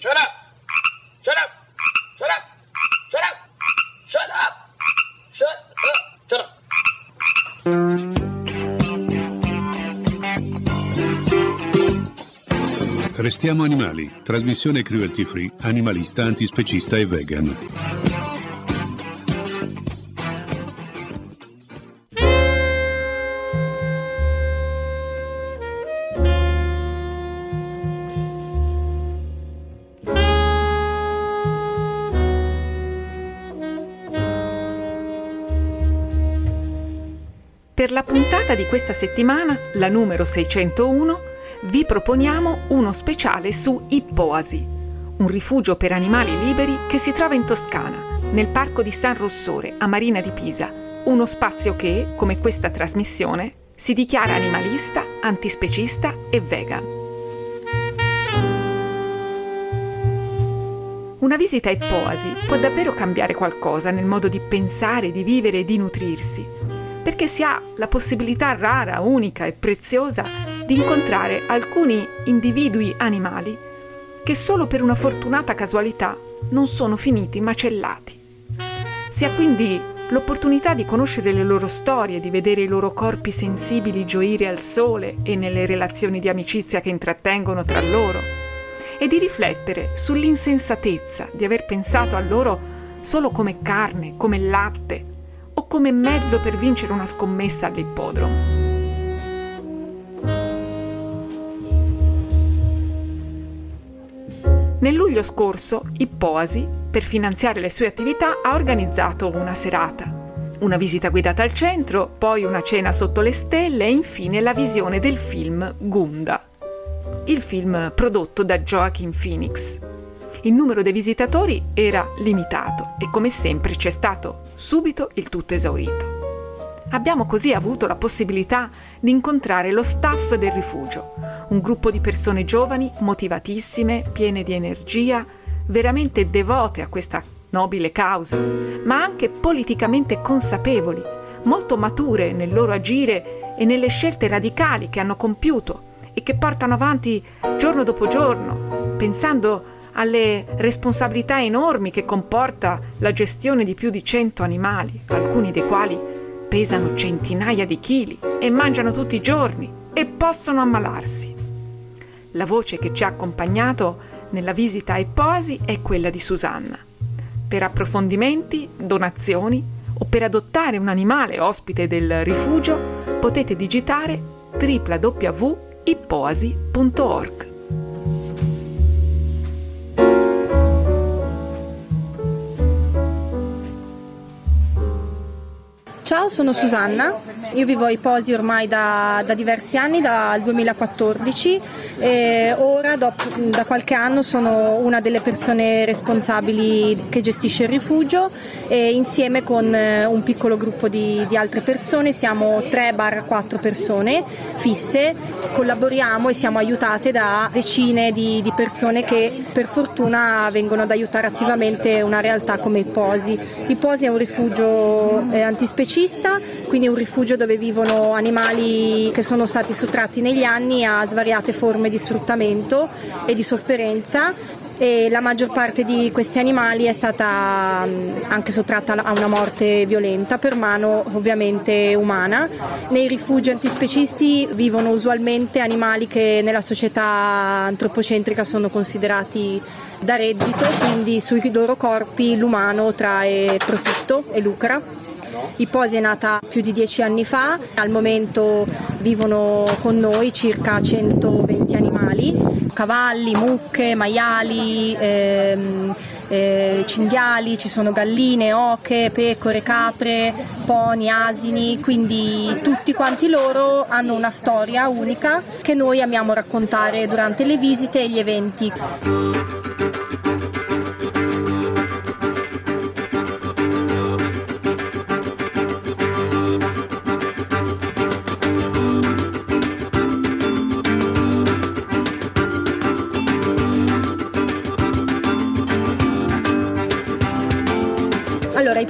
Shut up! Shut up! Shut up! Shut up! Shut up! Shut up! Shut up! Restiamo animali. Trasmissione cruelty free, animalista, antispecista e vegan. Questa settimana, la numero 601, vi proponiamo uno speciale su Ippoasi, un rifugio per animali liberi che si trova in Toscana, nel parco di San Rossore, a Marina di Pisa, uno spazio che, come questa trasmissione, si dichiara animalista, antispecista e vegan. Una visita a Ippoasi può davvero cambiare qualcosa nel modo di pensare, di vivere e di nutrirsi perché si ha la possibilità rara, unica e preziosa di incontrare alcuni individui animali che solo per una fortunata casualità non sono finiti macellati. Si ha quindi l'opportunità di conoscere le loro storie, di vedere i loro corpi sensibili gioire al sole e nelle relazioni di amicizia che intrattengono tra loro, e di riflettere sull'insensatezza di aver pensato a loro solo come carne, come latte, o come mezzo per vincere una scommessa all'ippodromo. Nel luglio scorso, Ippoasi, per finanziare le sue attività, ha organizzato una serata. Una visita guidata al centro, poi una cena sotto le stelle e infine la visione del film Gunda, il film prodotto da Joaquin Phoenix. Il numero dei visitatori era limitato e come sempre c'è stato subito il tutto esaurito. Abbiamo così avuto la possibilità di incontrare lo staff del rifugio, un gruppo di persone giovani, motivatissime, piene di energia, veramente devote a questa nobile causa, ma anche politicamente consapevoli, molto mature nel loro agire e nelle scelte radicali che hanno compiuto e che portano avanti giorno dopo giorno, pensando alle responsabilità enormi che comporta la gestione di più di 100 animali, alcuni dei quali pesano centinaia di chili e mangiano tutti i giorni e possono ammalarsi. La voce che ci ha accompagnato nella visita ai Posi è quella di Susanna. Per approfondimenti, donazioni o per adottare un animale ospite del rifugio potete digitare www.ipoasi.org. Ciao, sono Susanna, io vivo a Iposi ormai da, da diversi anni, dal 2014 e ora dopo, da qualche anno sono una delle persone responsabili che gestisce il rifugio e insieme con eh, un piccolo gruppo di, di altre persone, siamo 3-4 persone fisse, collaboriamo e siamo aiutate da decine di, di persone che per fortuna vengono ad aiutare attivamente una realtà come Iposi. Iposi è un rifugio eh, antispecifico musicista, quindi un rifugio dove vivono animali che sono stati sottratti negli anni a svariate forme di sfruttamento e di sofferenza e la maggior parte di questi animali è stata anche sottratta a una morte violenta per mano ovviamente umana. Nei rifugi antispecisti vivono usualmente animali che nella società antropocentrica sono considerati da reddito, quindi sui loro corpi l'umano trae profitto e lucra. Iposi è nata più di dieci anni fa, al momento vivono con noi circa 120 animali, cavalli, mucche, maiali, ehm, eh, cinghiali, ci sono galline, oche, pecore, capre, pony, asini, quindi tutti quanti loro hanno una storia unica che noi amiamo raccontare durante le visite e gli eventi.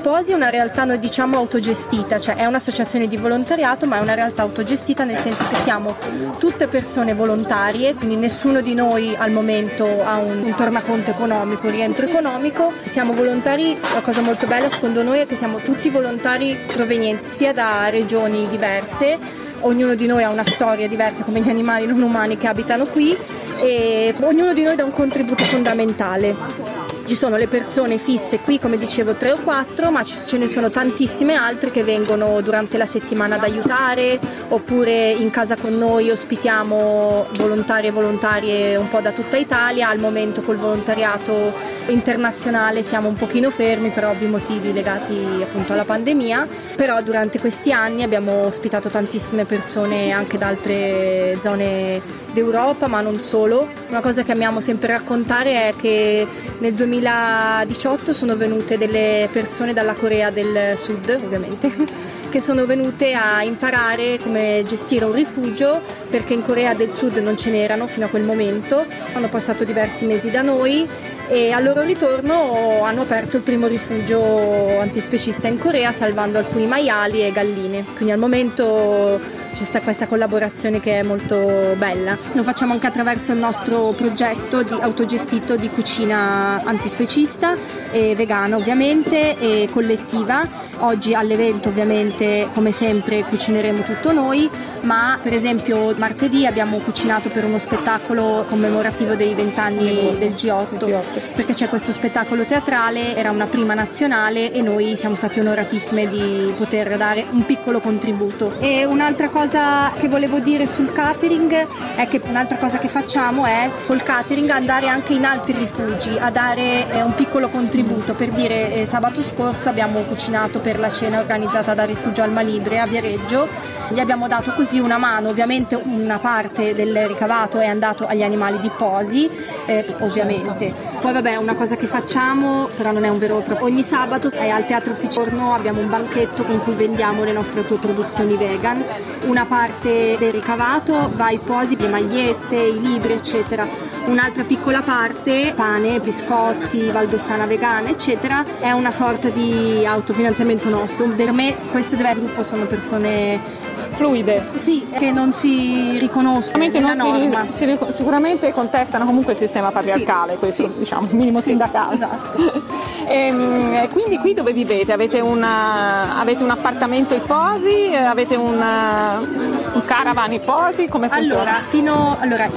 Iposi è una realtà, noi diciamo, autogestita, cioè è un'associazione di volontariato, ma è una realtà autogestita nel senso che siamo tutte persone volontarie, quindi nessuno di noi al momento ha un, un tornaconto economico, un rientro economico. Siamo volontari, la cosa molto bella secondo noi è che siamo tutti volontari provenienti sia da regioni diverse, ognuno di noi ha una storia diversa come gli animali non umani che abitano qui e ognuno di noi dà un contributo fondamentale. Ci sono le persone fisse qui, come dicevo, tre o quattro, ma ce ne sono tantissime altre che vengono durante la settimana ad aiutare, oppure in casa con noi ospitiamo volontari e volontarie un po' da tutta Italia. Al momento col volontariato internazionale siamo un pochino fermi per ovvi motivi legati appunto alla pandemia, però durante questi anni abbiamo ospitato tantissime persone anche da altre zone d'Europa, ma non solo. Una cosa che amiamo sempre raccontare è che nel 2018 sono venute delle persone dalla Corea del Sud, ovviamente, che sono venute a imparare come gestire un rifugio perché in Corea del Sud non ce n'erano fino a quel momento. Hanno passato diversi mesi da noi e al loro ritorno hanno aperto il primo rifugio antispecista in Corea salvando alcuni maiali e galline. Quindi al momento c'è sta questa collaborazione che è molto bella. Lo facciamo anche attraverso il nostro progetto di autogestito di cucina antispecista e vegana ovviamente e collettiva. Oggi all'evento ovviamente come sempre cucineremo tutto noi, ma per esempio martedì abbiamo cucinato per uno spettacolo commemorativo dei vent'anni del G8, perché c'è questo spettacolo teatrale, era una prima nazionale e noi siamo stati onoratissime di poter dare un piccolo contributo. E un'altra cosa che volevo dire sul catering è che un'altra cosa che facciamo è col catering andare anche in altri rifugi a dare eh, un piccolo contributo. Per dire eh, sabato scorso abbiamo cucinato per la cena organizzata dal rifugio Alma Libre a Viareggio, gli abbiamo dato così una mano, ovviamente una parte del ricavato è andato agli animali di posi, eh, ovviamente. Poi vabbè una cosa che facciamo, però non è un vero e proprio, ogni sabato al Teatro Ficciorno abbiamo un banchetto con cui vendiamo le nostre autoproduzioni vegan, una parte del ricavato va ai posi, le magliette, i libri eccetera, un'altra piccola parte, pane, biscotti, valdostana vegana eccetera, è una sorta di autofinanziamento nostro. Per me questo deve gruppo sono persone fluide. Sì, che non si riconoscono norma. Si, si, sicuramente contestano comunque il sistema patriarcale, sì, questo sì. diciamo, minimo sì, sindacale. Esatto. e, ehm, quindi qui dove vivete? Avete, una, avete un appartamento Iposi? Avete una, un caravan Iposi? Come funziona? Allora, fino, allora,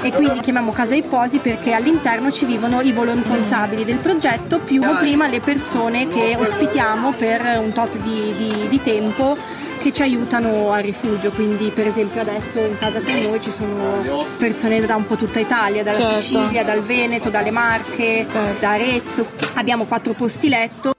e quindi chiamiamo casa Iposi perché all'interno ci vivono i volontari del progetto più prima le persone che ospitiamo per un tot di, di, di tempo che ci aiutano al rifugio, quindi per esempio adesso in casa con noi ci sono persone da un po' tutta Italia, dalla certo. Sicilia, dal Veneto, dalle Marche, certo. da Arezzo, abbiamo quattro posti letto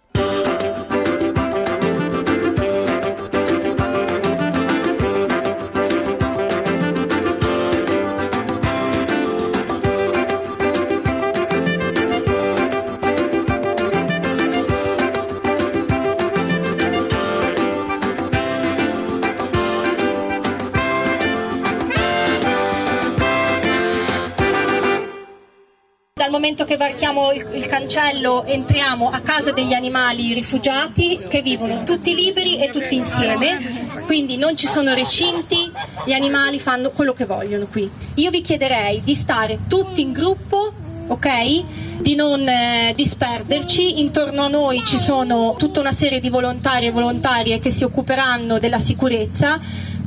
momento che varchiamo il, il, cancello entriamo a casa degli animali rifugiati che vivono tutti liberi e tutti insieme, quindi non ci sono recinti, gli animali fanno quello che vogliono qui. Io vi chiederei di stare tutti in gruppo, ok? Di non eh, disperderci, intorno a noi ci sono tutta una serie di volontari e volontarie che si occuperanno della sicurezza,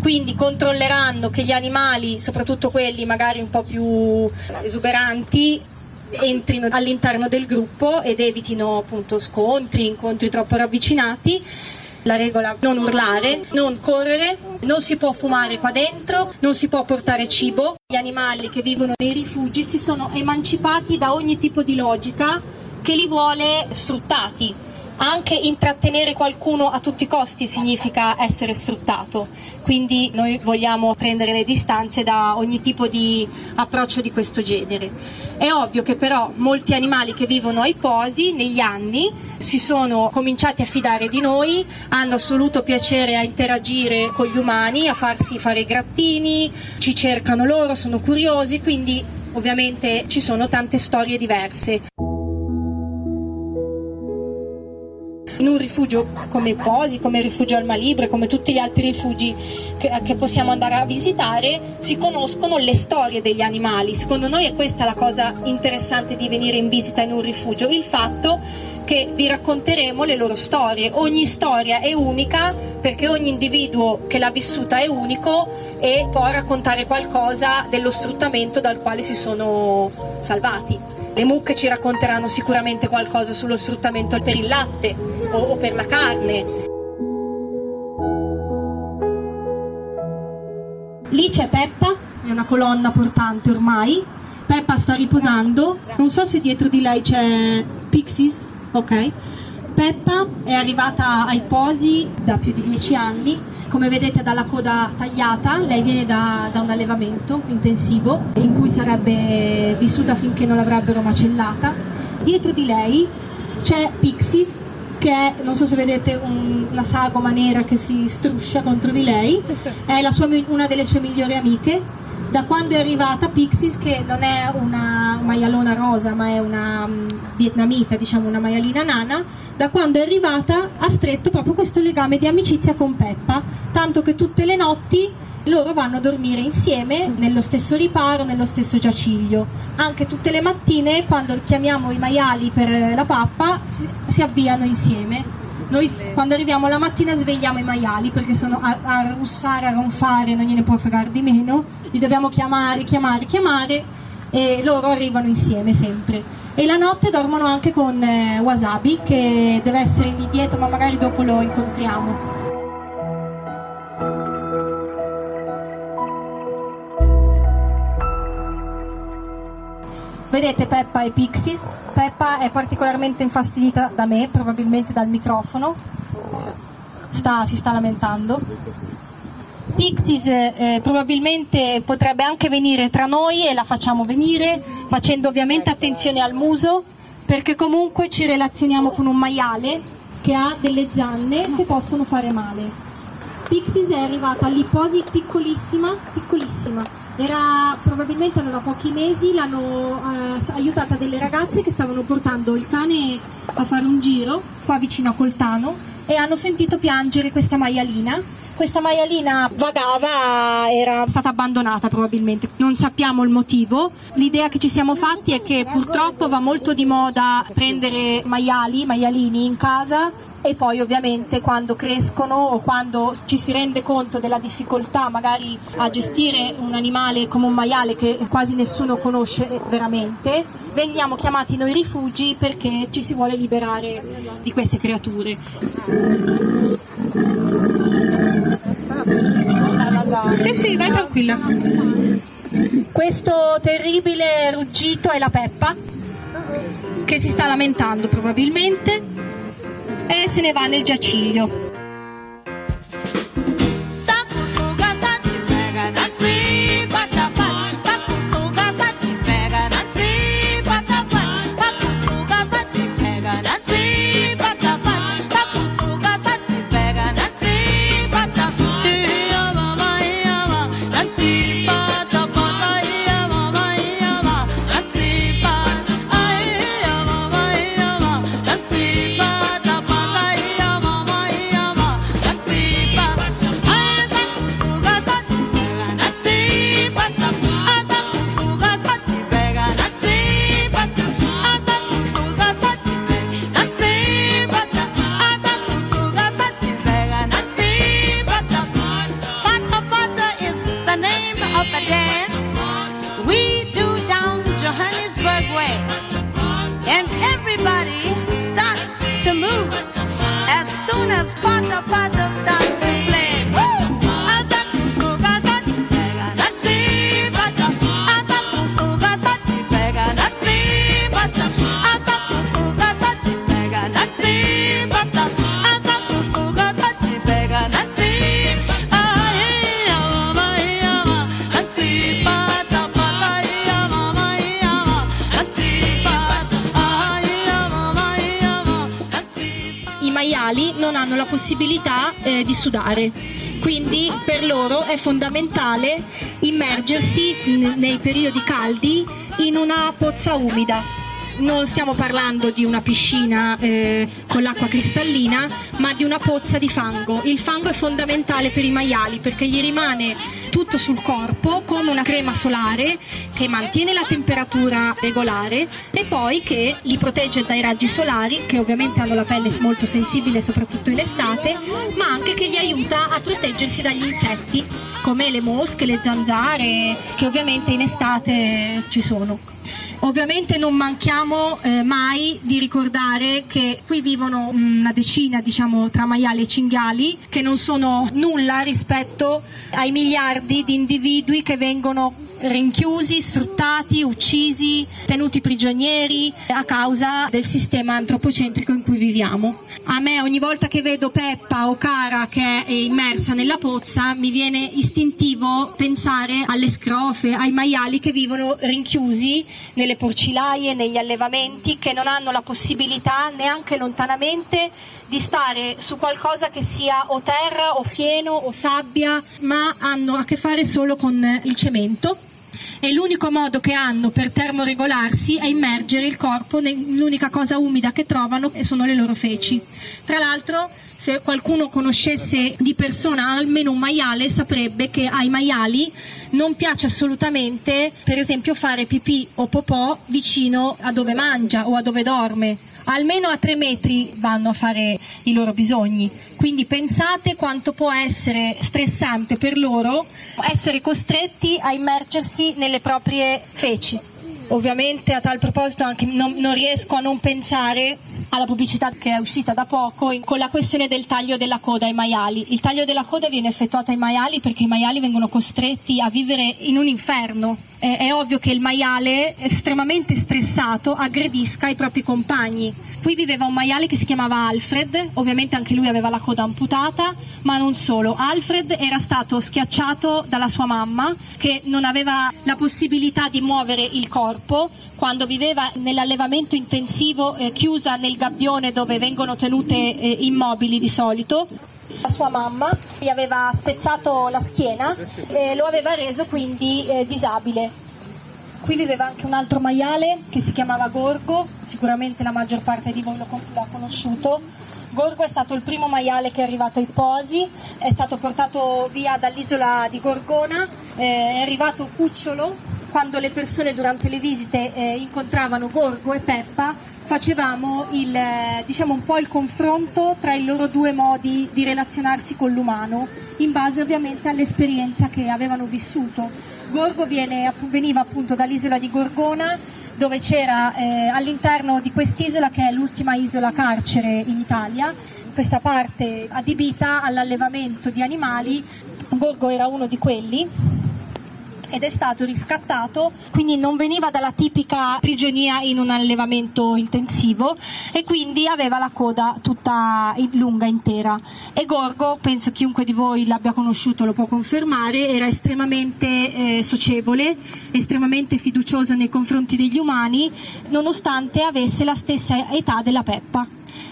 quindi controlleranno che gli animali, soprattutto quelli magari un po' più esuberanti, entrino all'interno del gruppo ed evitino appunto scontri, incontri troppo ravvicinati. La regola non urlare, non correre, non si può fumare qua dentro, non si può portare cibo. Gli animali che vivono nei rifugi si sono emancipati da ogni tipo di logica che li vuole sfruttati. Anche intrattenere qualcuno a tutti i costi significa essere sfruttato, quindi noi vogliamo prendere le distanze da ogni tipo di approccio di questo genere. È ovvio che però molti animali che vivono ai posi negli anni si sono cominciati a fidare di noi, hanno assoluto piacere a interagire con gli umani, a farsi fare grattini, ci cercano loro, sono curiosi, quindi ovviamente ci sono tante storie diverse. In un rifugio come Posi, come il rifugio Alma Libre, come tutti gli altri rifugi che, che, possiamo andare a visitare, si conoscono le storie degli animali. Secondo noi è questa la cosa interessante di venire in visita in un rifugio, il fatto che vi racconteremo le loro storie. Ogni storia è unica perché ogni individuo che l'ha vissuta è unico e può raccontare qualcosa dello sfruttamento dal quale si sono salvati. Le mucche ci racconteranno sicuramente qualcosa sullo sfruttamento per il latte o, o per la carne. Lì c'è Peppa, è una colonna portante ormai. Peppa sta riposando, non so se dietro di lei c'è Pixies, ok. Peppa è arrivata ai posi da più di dieci anni come vedete dalla coda tagliata, lei viene da, da un allevamento intensivo in cui sarebbe vissuta finché non l'avrebbero macellata. Dietro di lei c'è Pixies, che è, non so se vedete, un, una sagoma nera che si struscia contro di lei, è sua, una delle sue migliori amiche. Da quando è arrivata Pixies, che non è una maialona rosa, ma è una um, vietnamita, diciamo una maialina nana, da quando è arrivata ha stretto proprio questo legame di amicizia con Peppa, tanto che tutte le notti loro vanno a dormire insieme nello stesso riparo, nello stesso giaciglio. Anche tutte le mattine quando chiamiamo i maiali per la pappa si, si avviano insieme. Noi quando arriviamo la mattina svegliamo i maiali perché sono a, a russare, a ronfare, non gliene può fregare di meno, li dobbiamo chiamare, chiamare, chiamare e loro arrivano insieme sempre e la notte dormono anche con eh, Wasabi che deve essere lì dietro ma magari dopo lo incontriamo. Vedete Peppa e Pixies, Peppa è particolarmente infastidita da me, probabilmente dal microfono, sta, si sta lamentando. Pixies eh, probabilmente potrebbe anche venire tra noi e la facciamo venire, facendo ovviamente attenzione al muso, perché comunque ci relazioniamo con un maiale che ha delle zanne che possono fare male. Pixies è arrivata all'ipposi piccolissima, piccolissima. Era, probabilmente aveva pochi mesi, l'hanno eh, aiutata delle ragazze che stavano portando il cane a fare un giro qua vicino a Coltano e hanno sentito piangere questa maialina questa maialina vagava, era stata abbandonata probabilmente, non sappiamo il motivo. L'idea che ci siamo fatti è che purtroppo va molto di moda prendere maiali, maialini in casa e poi ovviamente quando crescono o quando ci si rende conto della difficoltà magari a gestire un animale come un maiale che quasi nessuno conosce veramente, veniamo chiamati noi rifugi perché ci si vuole liberare di queste creature. Sì, sì, vai tranquilla. Questo terribile ruggito è la Peppa che si sta lamentando probabilmente e se ne va nel giaciglio. a dance. We do down Johannesburg way. And everybody starts to move as soon as Pata Pata starts. Possibilità eh, di sudare. Quindi per loro è fondamentale immergersi nei periodi caldi in una pozza umida. non stiamo parlando di una piscina eh, con l'acqua cristallina, ma di una pozza di fango. Il fango è fondamentale per i maiali perché gli rimane tutto sul corpo come una crema solare che mantiene la temperatura regolare e poi che li protegge dai raggi solari che ovviamente hanno la pelle molto sensibile soprattutto in estate ma anche che gli aiuta a proteggersi dagli insetti come le mosche, le zanzare che ovviamente in estate ci sono. Ovviamente non manchiamo eh, mai di ricordare che qui vivono una decina diciamo, tra maiali e cinghiali che non sono nulla rispetto ai miliardi di individui che vengono rinchiusi, sfruttati, uccisi, tenuti prigionieri a causa del sistema antropocentrico in cui viviamo. A me ogni volta che vedo Peppa o Cara che è immersa nella pozza mi viene istintivo pensare alle scrofe, ai maiali che vivono rinchiusi nelle porcilaie, negli allevamenti, che non hanno la possibilità neanche lontanamente di stare su qualcosa che sia o terra o fieno o sabbia, ma hanno a che fare solo con il cemento e l'unico modo che hanno per termoregolarsi è immergere il corpo nell'unica cosa umida che trovano e sono le loro feci. Tra l'altro se qualcuno conoscesse di persona almeno un maiale saprebbe che ai maiali non piace assolutamente per esempio fare pipì o popò vicino a dove mangia o a dove dorme. Almeno a tre metri vanno a fare i loro bisogni. Quindi pensate quanto può essere stressante per loro essere costretti a immergersi nelle proprie feci ovviamente a tal proposito anche non, non riesco a non pensare alla pubblicità che è uscita da poco con la questione del taglio della coda ai maiali. Il taglio della coda viene effettuato ai maiali perché i maiali vengono costretti a vivere in un inferno. È, è ovvio che il maiale, estremamente stressato, aggredisca i propri compagni. Qui viveva un maiale che si chiamava Alfred, ovviamente anche lui aveva la coda amputata, ma non solo. Alfred era stato schiacciato dalla sua mamma che non aveva la possibilità di muovere il corpo quando viveva nell'allevamento intensivo eh, chiusa nel gabbione dove vengono tenute eh, immobili di solito. La sua mamma gli aveva spezzato la schiena e lo aveva reso quindi eh, disabile. Qui viveva anche un altro maiale che si chiamava Gorgo, sicuramente la maggior parte di voi l'ha conosciuto. Gorgo è stato il primo maiale che è arrivato ai Posi, è stato portato via dall'isola di Gorgona, eh, è arrivato cucciolo quando le persone durante le visite eh, incontravano Gorgo e Peppa facevamo il, eh, diciamo un po' il confronto tra i loro due modi di relazionarsi con l'umano in base ovviamente all'esperienza che avevano vissuto. Gorgo viene, veniva appunto dall'isola di Gorgona dove c'era eh, all'interno di quest'isola che è l'ultima isola carcere in Italia, questa parte adibita all'allevamento di animali, Gorgo era uno di quelli ed è stato riscattato, quindi non veniva dalla tipica prigionia in un allevamento intensivo e quindi aveva la coda tutta lunga intera. E Gorgo, penso chiunque di voi l'abbia conosciuto lo può confermare, era estremamente eh, socievole, estremamente fiducioso nei confronti degli umani, nonostante avesse la stessa età della Peppa.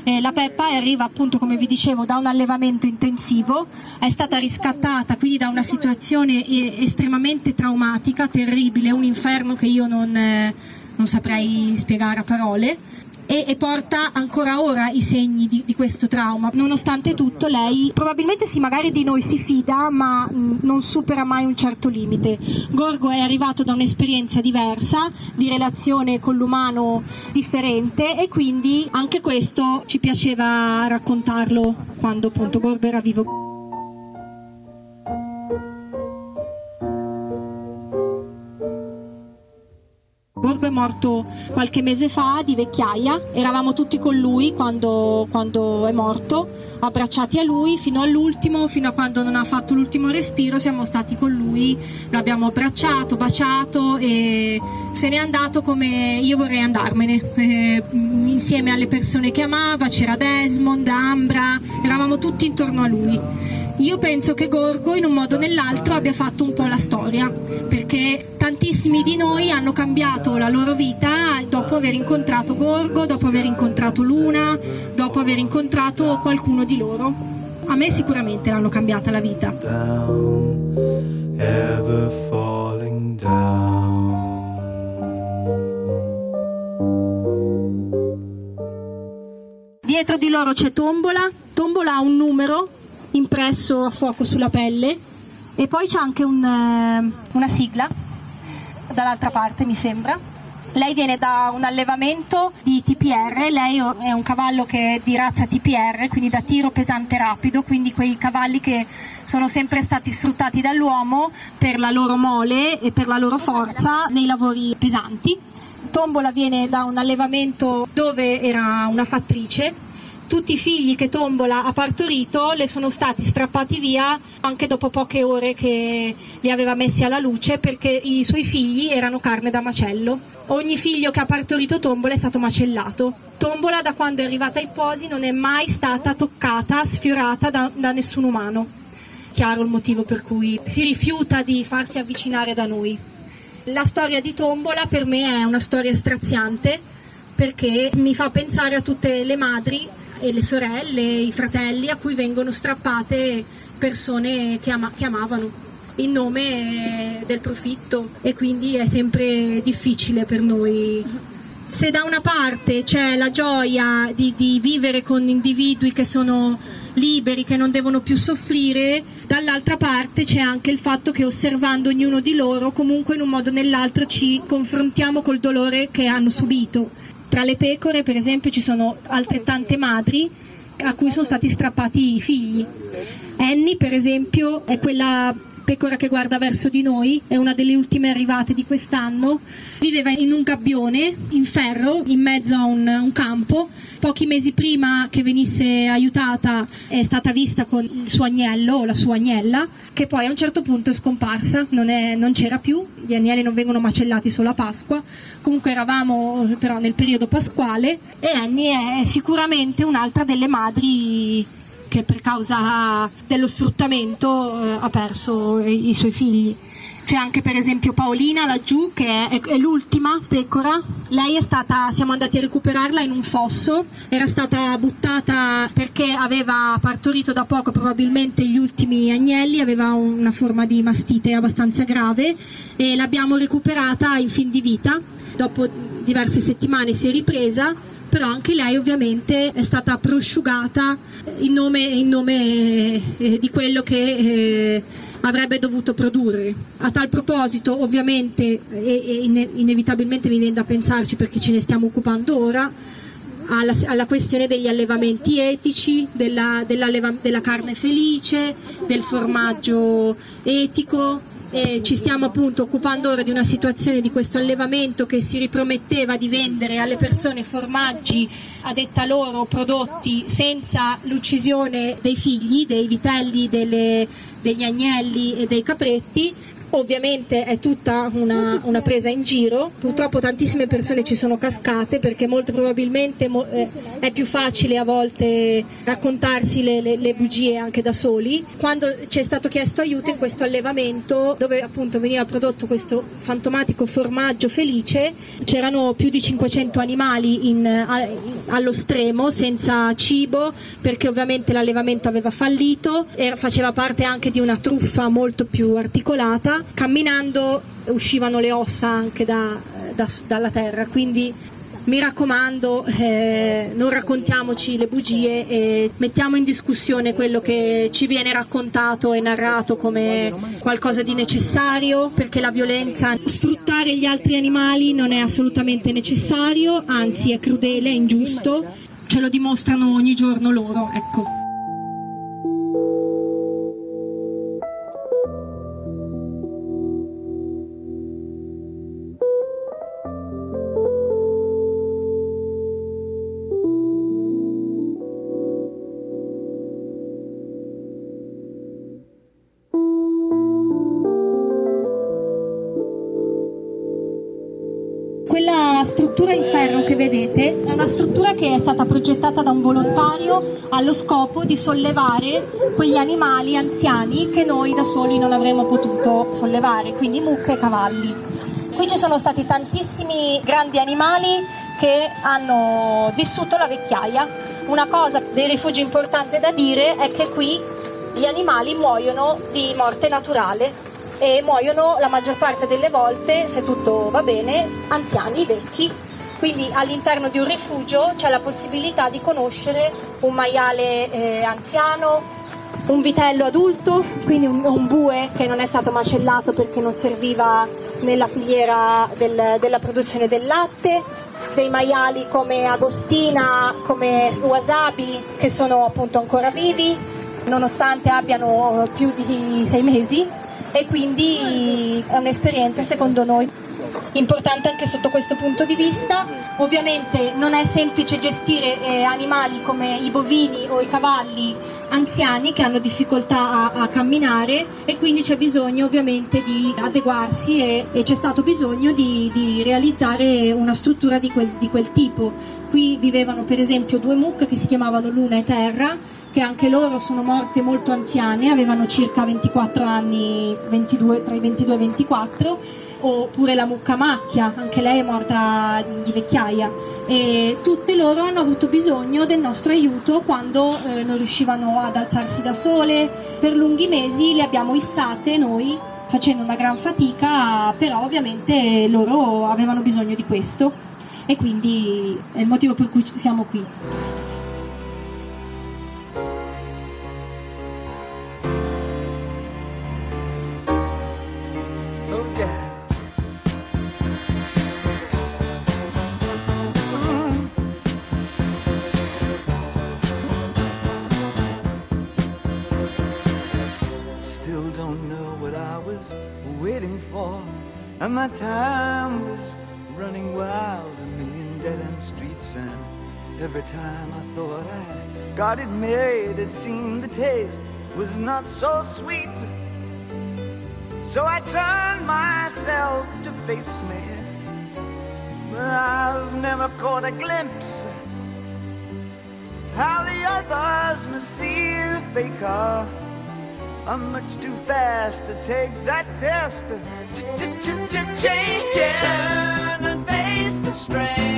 Eh, la Peppa arriva appunto come vi dicevo da un allevamento intensivo, è stata riscattata quindi da una situazione eh, estremamente traumatica, terribile, un inferno che io non, eh, non saprei spiegare a parole e, e porta ancora ora i segni di, di, questo trauma. Nonostante tutto lei probabilmente sì magari di noi si fida ma mh, non supera mai un certo limite. Gorgo è arrivato da un'esperienza diversa, di relazione con l'umano differente e quindi anche questo ci piaceva raccontarlo quando appunto Gorgo era vivo. Morto qualche mese fa di vecchiaia, eravamo tutti con lui quando, quando è morto, abbracciati a lui fino all'ultimo, fino a quando non ha fatto l'ultimo respiro, siamo stati con lui, l'abbiamo abbracciato, baciato e se n'è andato come io vorrei andarmene, eh, insieme alle persone che amava, c'era Desmond, Ambra, eravamo tutti intorno a lui. Io penso che Gorgo in un modo o nell'altro abbia fatto un po' la storia, perché tantissimi di noi hanno cambiato la loro vita dopo aver incontrato Gorgo, dopo aver incontrato Luna, dopo aver incontrato qualcuno di loro. A me sicuramente l'hanno cambiata la vita. Down, Dietro di loro c'è Tombola, Tombola ha un numero impresso a fuoco sulla pelle e poi c'è anche un, eh, una sigla dall'altra parte mi sembra. Lei viene da un allevamento di TPR, lei è un cavallo che è di razza TPR, quindi da tiro pesante rapido, quindi quei cavalli che sono sempre stati sfruttati dall'uomo per la loro mole e per la loro forza nei lavori pesanti. Tombola viene da un allevamento dove era una fattrice tutti i figli che Tombola ha partorito le sono stati strappati via anche dopo poche ore che li aveva messi alla luce perché i suoi figli erano carne da macello. Ogni figlio che ha partorito Tombola è stato macellato. Tombola da quando è arrivata ai posi non è mai stata toccata, sfiorata da, da nessun umano. Chiaro il motivo per cui si rifiuta di farsi avvicinare da noi. La storia di Tombola per me è una storia straziante perché mi fa pensare a tutte le madri e le sorelle, i fratelli a cui vengono strappate persone che, ama- che amavano in nome del profitto e quindi è sempre difficile per noi. Se da una parte c'è la gioia di, di vivere con individui che sono liberi, che non devono più soffrire, dall'altra parte c'è anche il fatto che osservando ognuno di loro comunque in un modo o nell'altro ci confrontiamo col dolore che hanno subito tra le pecore, per esempio, ci sono altrettante madri a cui sono stati strappati i figli. Annie, per esempio, è quella pecora che guarda verso di noi, è una delle ultime arrivate di quest'anno. Viveva in un gabbione in ferro in mezzo a un, un campo Pochi mesi prima che venisse aiutata è stata vista con il suo agnello o la sua agnella, che poi a un certo punto è scomparsa, non, è, non c'era più, gli agnelli non vengono macellati solo a Pasqua, comunque eravamo però nel periodo pasquale e Annie è sicuramente un'altra delle madri che per causa dello sfruttamento eh, ha perso i, i suoi figli. C'è anche per esempio Paolina laggiù che è, è, l'ultima pecora. Lei è stata, siamo andati a recuperarla in un fosso, era stata buttata perché aveva partorito da poco probabilmente gli ultimi agnelli, aveva una forma di mastite abbastanza grave e l'abbiamo recuperata in fin di vita. Dopo diverse settimane si è ripresa, però anche lei ovviamente è stata prosciugata in nome, in nome eh, di quello che... Eh, avrebbe dovuto produrre. A tal proposito, ovviamente, e, e inevitabilmente mi viene da pensarci perché ce ne stiamo occupando ora, alla, alla questione degli allevamenti etici, della, della carne felice, del formaggio etico. E ci stiamo appunto occupando ora di una situazione di questo allevamento che si riprometteva di vendere alle persone formaggi a detta loro prodotti senza l'uccisione dei figli, dei vitelli, delle, degli agnelli e dei capretti ovviamente è tutta una, una, presa in giro, purtroppo tantissime persone ci sono cascate perché molto probabilmente mo, eh, è più facile a volte raccontarsi le, le, le, bugie anche da soli. Quando ci è stato chiesto aiuto in questo allevamento dove appunto veniva prodotto questo fantomatico formaggio felice, c'erano più di 500 animali in, a, allo stremo senza cibo perché ovviamente l'allevamento aveva fallito. E faceva parte anche di una truffa molto più articolata camminando uscivano le ossa anche da, da, dalla terra, quindi mi raccomando eh, non raccontiamoci le bugie e mettiamo in discussione quello che ci viene raccontato e narrato come qualcosa di necessario perché la violenza, sfruttare gli altri animali non è assolutamente necessario, anzi è crudele, è ingiusto, ce lo dimostrano ogni giorno loro. Ecco. Struttura in ferro che vedete è una struttura che è stata progettata da un volontario allo scopo di sollevare quegli animali anziani che noi da soli non avremmo potuto sollevare, quindi mucche e cavalli. Qui ci sono stati tantissimi grandi animali che hanno vissuto la vecchiaia. Una cosa dei rifugi importante da dire è che qui gli animali muoiono di morte naturale e muoiono la maggior parte delle volte, se tutto va bene, anziani, vecchi. Quindi all'interno di un rifugio c'è la possibilità di conoscere un maiale eh, anziano, un vitello adulto, quindi un, un, bue che non è stato macellato perché non serviva nella filiera del, della produzione del latte, dei maiali come Agostina, come Wasabi che sono appunto ancora vivi, nonostante abbiano più di sei mesi e quindi è un'esperienza secondo noi importante anche sotto questo punto di vista. Ovviamente non è semplice gestire eh, animali come i bovini o i cavalli anziani che hanno difficoltà a, a camminare e quindi c'è bisogno ovviamente di adeguarsi e, e c'è stato bisogno di, di, realizzare una struttura di quel, di quel tipo. Qui vivevano per esempio due mucche che si chiamavano Luna e Terra che anche loro sono morte molto anziane, avevano circa 24 anni, 22, tra i 22 e i 24 oppure la mucca macchia, anche lei è morta di vecchiaia. E tutte loro hanno avuto bisogno del nostro aiuto quando eh, non riuscivano ad alzarsi da sole. Per lunghi mesi le abbiamo issate noi facendo una gran fatica, però ovviamente loro avevano bisogno di questo e quindi è il motivo per cui siamo qui. Time was running wild, a million dead end streets. And every time I thought I'd got it made, it seemed the taste was not so sweet. So I turned myself to face me. But I've never caught a glimpse of how the others must see the faker. I'm much too fast to take that test. Changes. Turn and face the strain.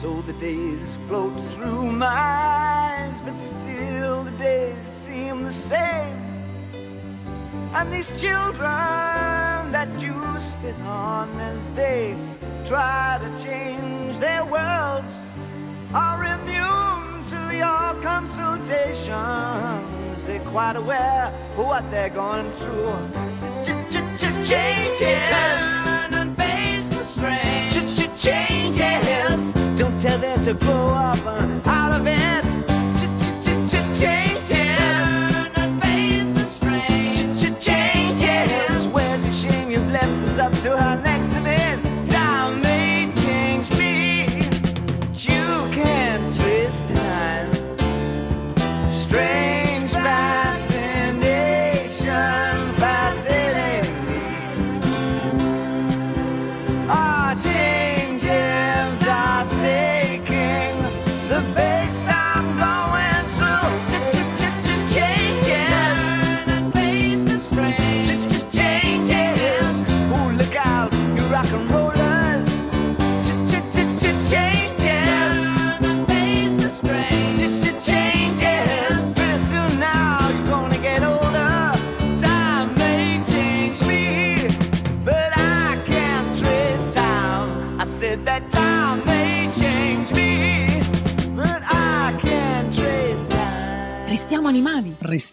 So the days float through my eyes, but still the days seem the same. And these children that you spit on as they try to change their worlds are immune to your consultations. They're quite aware of what they're going through changes. Turn and face Tell them to grow up uh, out of it.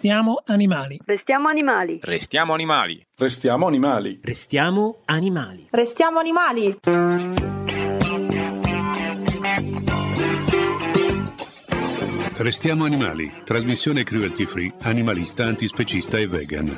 Restiamo animali. Restiamo animali. Restiamo animali. Restiamo animali. Restiamo animali. Restiamo animali. Restiamo animali. Trasmissione cruelty free, animalista, antispecista e vegan.